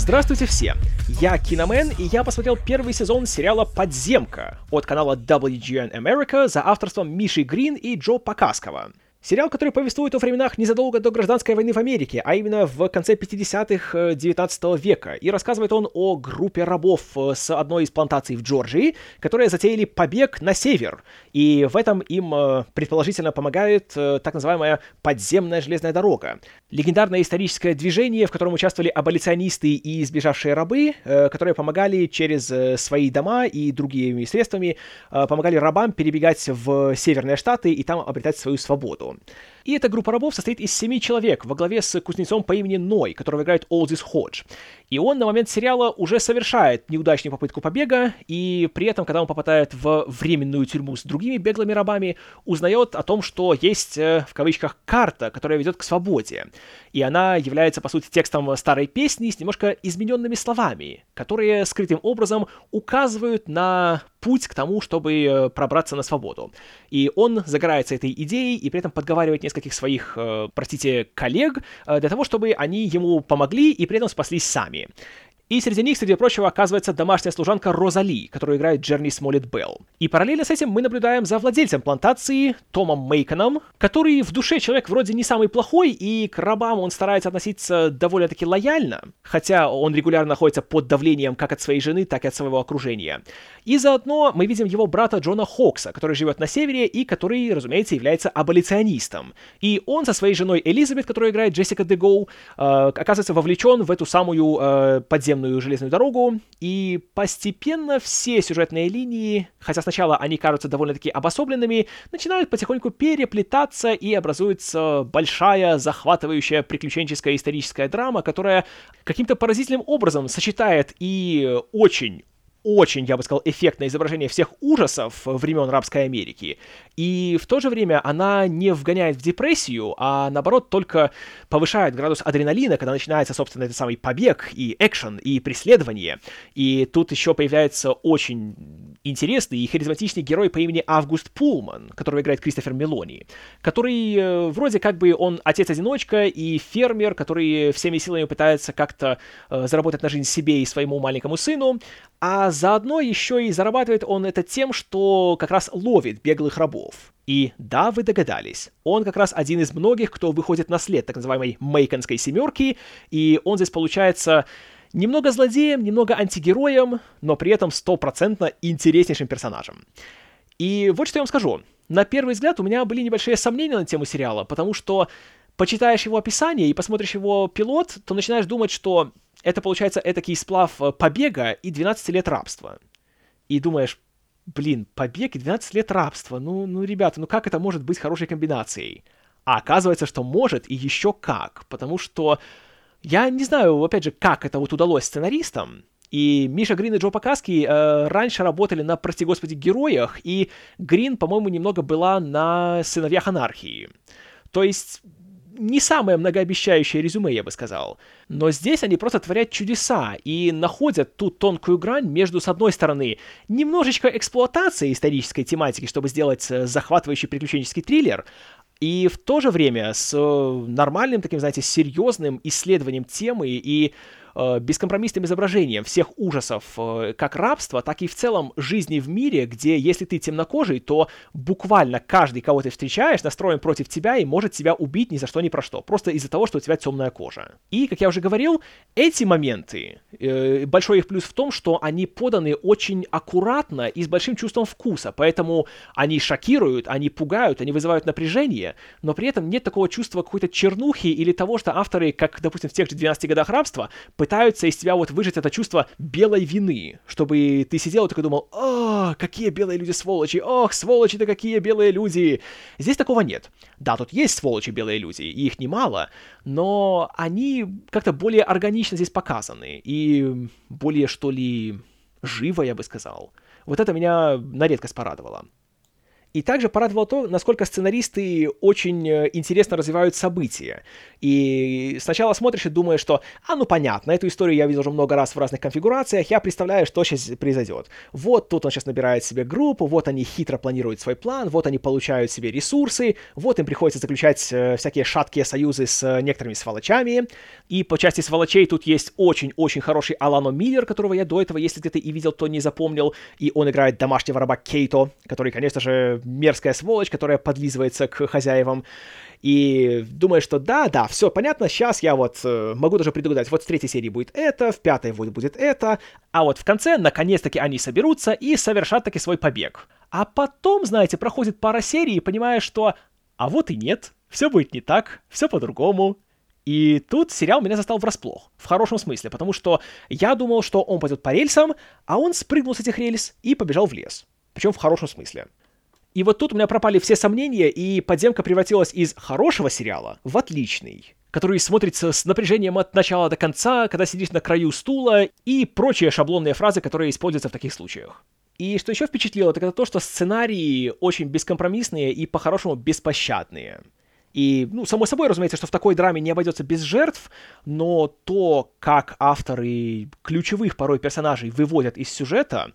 Здравствуйте все! Я Киномен, и я посмотрел первый сезон сериала «Подземка» от канала WGN America за авторством Миши Грин и Джо Покаскова. Сериал, который повествует о временах незадолго до гражданской войны в Америке, а именно в конце 50-х 19 э, века. И рассказывает он о группе рабов э, с одной из плантаций в Джорджии, которые затеяли побег на север. И в этом им э, предположительно помогает так называемая подземная железная дорога. Легендарное историческое движение, в котором участвовали аболиционисты и избежавшие рабы, которые помогали через свои дома и другими средствами, помогали рабам перебегать в северные штаты и там обретать свою свободу. on. И эта группа рабов состоит из семи человек во главе с кузнецом по имени Ной, которого играет Олдис Ходж. И он на момент сериала уже совершает неудачную попытку побега, и при этом, когда он попадает в временную тюрьму с другими беглыми рабами, узнает о том, что есть, э, в кавычках, карта, которая ведет к свободе. И она является, по сути, текстом старой песни с немножко измененными словами, которые скрытым образом указывают на путь к тому, чтобы э, пробраться на свободу. И он загорается этой идеей и при этом подговаривает нескольких своих, э, простите, коллег для того, чтобы они ему помогли и при этом спаслись сами. И среди них, среди прочего, оказывается домашняя служанка Розали, которую играет Джерни Смолет Белл. И параллельно с этим мы наблюдаем за владельцем плантации Томом Мейконом, который в душе человек вроде не самый плохой, и к рабам он старается относиться довольно-таки лояльно, хотя он регулярно находится под давлением как от своей жены, так и от своего окружения. И заодно мы видим его брата Джона Хокса, который живет на севере и который, разумеется, является аболиционистом. И он со своей женой Элизабет, которую играет Джессика Дегоу, э, оказывается вовлечен в эту самую э, подземную подземную железную дорогу, и постепенно все сюжетные линии, хотя сначала они кажутся довольно-таки обособленными, начинают потихоньку переплетаться и образуется большая, захватывающая приключенческая историческая драма, которая каким-то поразительным образом сочетает и очень очень, я бы сказал, эффектное изображение всех ужасов времен рабской Америки. И в то же время она не вгоняет в депрессию, а наоборот только повышает градус адреналина, когда начинается, собственно, этот самый побег и экшен, и преследование. И тут еще появляется очень интересный и харизматичный герой по имени Август Пулман, которого играет Кристофер Мелони, который э, вроде как бы он отец-одиночка и фермер, который всеми силами пытается как-то э, заработать на жизнь себе и своему маленькому сыну, а заодно еще и зарабатывает он это тем, что как раз ловит беглых рабов. И да, вы догадались, он как раз один из многих, кто выходит на след так называемой Мейконской семерки, и он здесь получается немного злодеем, немного антигероем, но при этом стопроцентно интереснейшим персонажем. И вот что я вам скажу. На первый взгляд у меня были небольшие сомнения на тему сериала, потому что почитаешь его описание и посмотришь его пилот, то начинаешь думать, что это получается этакий сплав э, побега и 12 лет рабства. И думаешь, блин, побег и 12 лет рабства, ну, ну, ребята, ну как это может быть хорошей комбинацией? А оказывается, что может и еще как, потому что я не знаю, опять же, как это вот удалось сценаристам, и Миша Грин и Джо Покаски э, раньше работали на, прости господи, героях, и Грин, по-моему, немного была на сыновьях анархии. То есть не самое многообещающее резюме, я бы сказал. Но здесь они просто творят чудеса и находят ту тонкую грань между, с одной стороны, немножечко эксплуатацией исторической тематики, чтобы сделать э, захватывающий приключенческий триллер, и в то же время с э, нормальным таким, знаете, серьезным исследованием темы и э, бескомпромиссным изображением всех ужасов э, как рабства, так и в целом жизни в мире, где если ты темнокожий, то буквально каждый, кого ты встречаешь, настроен против тебя и может тебя убить ни за что ни про что, просто из-за того, что у тебя темная кожа. И, как я уже говорил, эти моменты, э, большой их плюс в том, что они поданы очень аккуратно и с большим чувством вкуса, поэтому они шокируют, они пугают, они вызывают напряжение, но при этом нет такого чувства какой-то чернухи или того, что авторы, как, допустим, в тех же 12 годах рабства, пытаются из тебя вот выжать это чувство белой вины, чтобы ты сидел и такой думал, о, какие белые люди сволочи, ох, сволочи-то какие белые люди. Здесь такого нет. Да, тут есть сволочи белые люди, и их немало, но они как-то более органично здесь показаны, и более, что ли, живо, я бы сказал. Вот это меня на редкость порадовало. И также порадовало то, насколько сценаристы очень э, интересно развивают события. И сначала смотришь и думаешь, что, а, ну понятно, эту историю я видел уже много раз в разных конфигурациях, я представляю, что сейчас произойдет. Вот тут он сейчас набирает себе группу, вот они хитро планируют свой план, вот они получают себе ресурсы, вот им приходится заключать э, всякие шаткие союзы с э, некоторыми сволочами. И по части сволочей тут есть очень-очень хороший Алано Миллер, которого я до этого, если где-то и видел, то не запомнил. И он играет домашнего раба Кейто, который, конечно же, мерзкая сволочь, которая подлизывается к хозяевам. И думаю, что да, да, все понятно, сейчас я вот э, могу даже предугадать, вот в третьей серии будет это, в пятой вот будет это, а вот в конце, наконец-таки, они соберутся и совершат таки свой побег. А потом, знаете, проходит пара серий и понимаешь, что а вот и нет, все будет не так, все по-другому. И тут сериал меня застал врасплох, в хорошем смысле, потому что я думал, что он пойдет по рельсам, а он спрыгнул с этих рельс и побежал в лес. Причем в хорошем смысле. И вот тут у меня пропали все сомнения, и «Подземка» превратилась из хорошего сериала в отличный который смотрится с напряжением от начала до конца, когда сидишь на краю стула, и прочие шаблонные фразы, которые используются в таких случаях. И что еще впечатлило, так это то, что сценарии очень бескомпромиссные и по-хорошему беспощадные. И, ну, само собой, разумеется, что в такой драме не обойдется без жертв, но то, как авторы ключевых порой персонажей выводят из сюжета,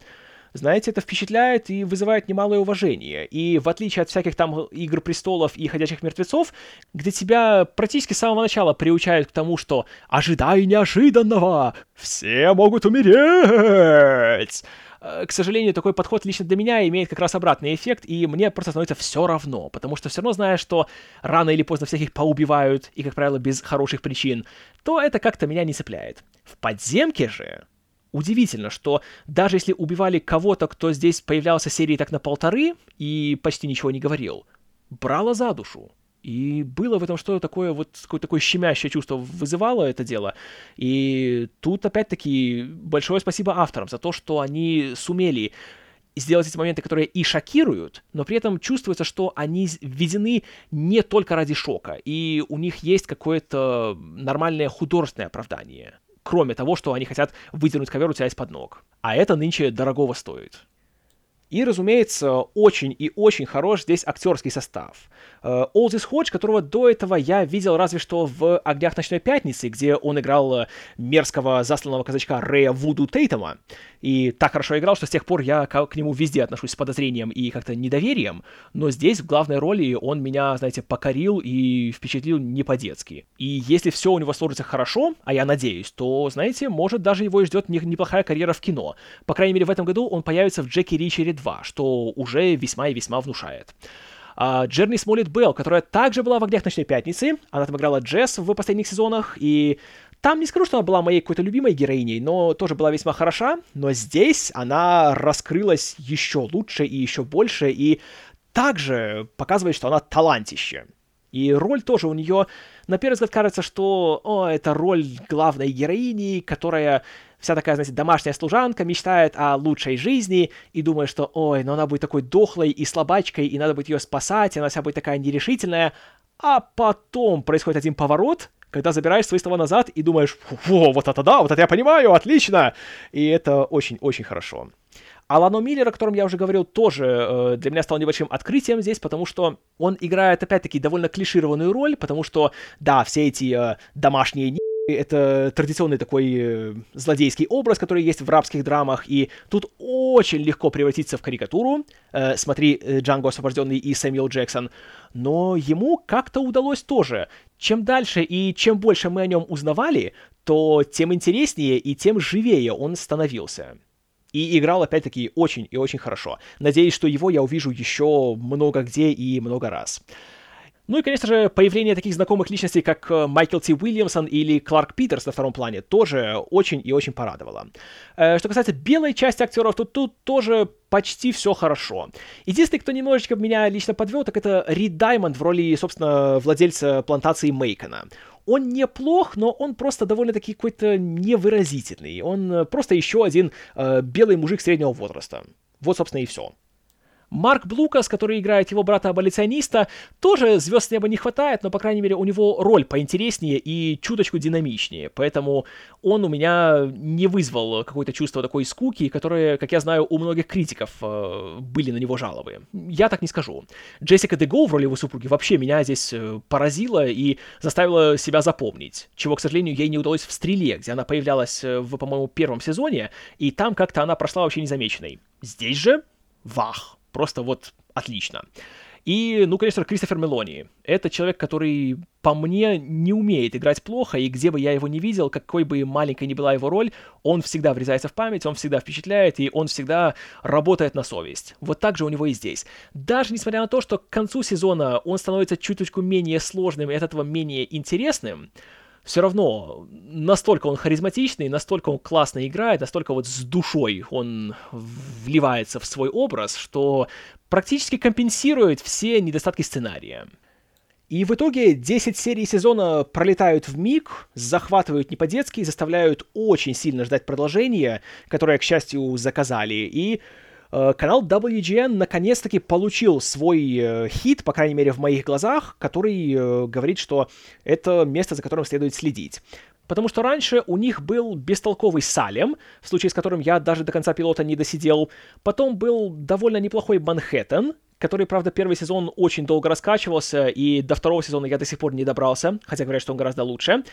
знаете, это впечатляет и вызывает немалое уважение. И в отличие от всяких там Игр Престолов и Ходячих Мертвецов, где тебя практически с самого начала приучают к тому, что «ожидай неожиданного! Все могут умереть!» э, к сожалению, такой подход лично для меня имеет как раз обратный эффект, и мне просто становится все равно, потому что все равно зная, что рано или поздно всяких поубивают, и, как правило, без хороших причин, то это как-то меня не цепляет. В подземке же удивительно, что даже если убивали кого-то, кто здесь появлялся серии так на полторы и почти ничего не говорил, брало за душу. И было в этом что-то такое, вот какое-то такое щемящее чувство вызывало это дело. И тут, опять-таки, большое спасибо авторам за то, что они сумели сделать эти моменты, которые и шокируют, но при этом чувствуется, что они введены не только ради шока, и у них есть какое-то нормальное художественное оправдание кроме того, что они хотят выдернуть ковер у тебя из-под ног. А это нынче дорогого стоит. И, разумеется, очень и очень хорош здесь актерский состав. Э, Олдис Ходж, которого до этого я видел разве что в «Огнях ночной пятницы», где он играл э, мерзкого засланного казачка Рэя Вуду Тейтома. И так хорошо играл, что с тех пор я к нему везде отношусь с подозрением и как-то недоверием. Но здесь в главной роли он меня, знаете, покорил и впечатлил не по-детски. И если все у него сложится хорошо, а я надеюсь, то, знаете, может даже его и ждет неплохая карьера в кино. По крайней мере, в этом году он появится в Джеки Ричере 2, что уже весьма и весьма внушает. А, Джерни Смолит Белл, которая также была в «Огнях ночной пятницы», она там играла Джесс в последних сезонах, и там не скажу, что она была моей какой-то любимой героиней, но тоже была весьма хороша, но здесь она раскрылась еще лучше и еще больше, и также показывает, что она талантище. И роль тоже у нее, на первый взгляд, кажется, что о, это роль главной героини, которая вся такая, знаете, домашняя служанка, мечтает о лучшей жизни и думает, что, ой, но она будет такой дохлой и слабачкой, и надо будет ее спасать, и она вся будет такая нерешительная. А потом происходит один поворот, когда забираешь свои слова назад и думаешь, о, вот это да, вот это я понимаю, отлично. И это очень-очень хорошо. Алано Миллер, о котором я уже говорил, тоже э, для меня стал небольшим открытием здесь, потому что он играет, опять-таки, довольно клишированную роль, потому что, да, все эти э, домашние это традиционный такой э, злодейский образ, который есть в рабских драмах, и тут очень легко превратиться в карикатуру. Э, смотри, Джанго освобожденный и Сэмюэл Джексон. Но ему как-то удалось тоже. Чем дальше и чем больше мы о нем узнавали, то тем интереснее и тем живее он становился. И играл, опять-таки, очень и очень хорошо. Надеюсь, что его я увижу еще много где и много раз. Ну и, конечно же, появление таких знакомых личностей, как э, Майкл Ти Уильямсон или Кларк Питерс на втором плане, тоже очень и очень порадовало. Э, что касается белой части актеров, то тут тоже почти все хорошо. Единственный, кто немножечко меня лично подвел, так это Рид Даймонд в роли, собственно, владельца плантации Мейкона. Он неплох, но он просто довольно-таки какой-то невыразительный. Он э, просто еще один э, белый мужик среднего возраста. Вот, собственно, и все. Марк Блукас, который играет его брата-аболициониста, тоже звезд неба не хватает, но, по крайней мере, у него роль поинтереснее и чуточку динамичнее. Поэтому он у меня не вызвал какое-то чувство такой скуки, которое, как я знаю, у многих критиков э, были на него жалобы. Я так не скажу. Джессика Дего в роли его супруги вообще меня здесь э, поразила и заставила себя запомнить, чего, к сожалению, ей не удалось в «Стреле», где она появлялась э, в, по-моему, первом сезоне, и там как-то она прошла вообще незамеченной. Здесь же вах, просто вот отлично. И, ну, конечно, Кристофер Мелони. Это человек, который, по мне, не умеет играть плохо, и где бы я его не видел, какой бы маленькой ни была его роль, он всегда врезается в память, он всегда впечатляет, и он всегда работает на совесть. Вот так же у него и здесь. Даже несмотря на то, что к концу сезона он становится чуточку менее сложным и от этого менее интересным, все равно настолько он харизматичный, настолько он классно играет, настолько вот с душой он вливается в свой образ, что практически компенсирует все недостатки сценария. И в итоге 10 серий сезона пролетают в миг, захватывают не по-детски, заставляют очень сильно ждать продолжения, которое, к счастью, заказали. И канал WGN наконец-таки получил свой э, хит, по крайней мере в моих глазах, который э, говорит, что это место, за которым следует следить. Потому что раньше у них был бестолковый Салем, в случае с которым я даже до конца пилота не досидел. Потом был довольно неплохой Манхэттен, который, правда, первый сезон очень долго раскачивался, и до второго сезона я до сих пор не добрался, хотя говорят, что он гораздо лучше.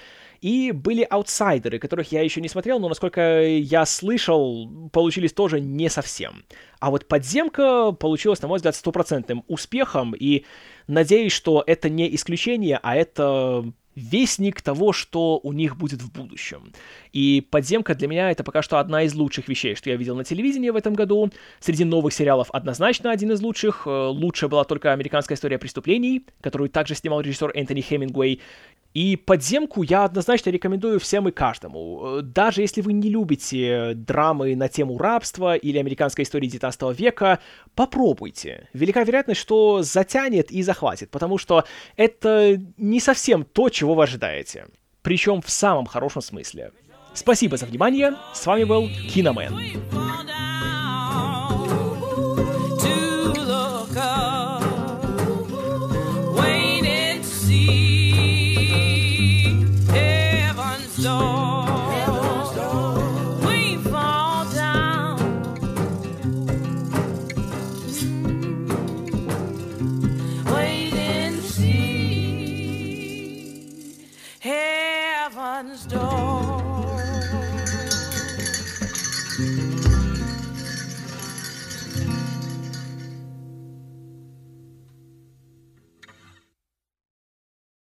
И были аутсайдеры, которых я еще не смотрел, но, насколько я слышал, получились тоже не совсем. А вот «Подземка» получилась, на мой взгляд, стопроцентным успехом, и надеюсь, что это не исключение, а это вестник того, что у них будет в будущем. И «Подземка» для меня это пока что одна из лучших вещей, что я видел на телевидении в этом году. Среди новых сериалов однозначно один из лучших. Э, лучше была только «Американская история преступлений», которую также снимал режиссер Энтони Хемингуэй. И «Подземку» я однозначно рекомендую всем и каждому. Э, даже если вы не любите драмы на тему рабства или американской истории 19 века, попробуйте. Велика вероятность, что затянет и захватит, потому что это не совсем то, чего вы ожидаете. Причем в самом хорошем смысле. Спасибо за внимание. С вами был Киномен.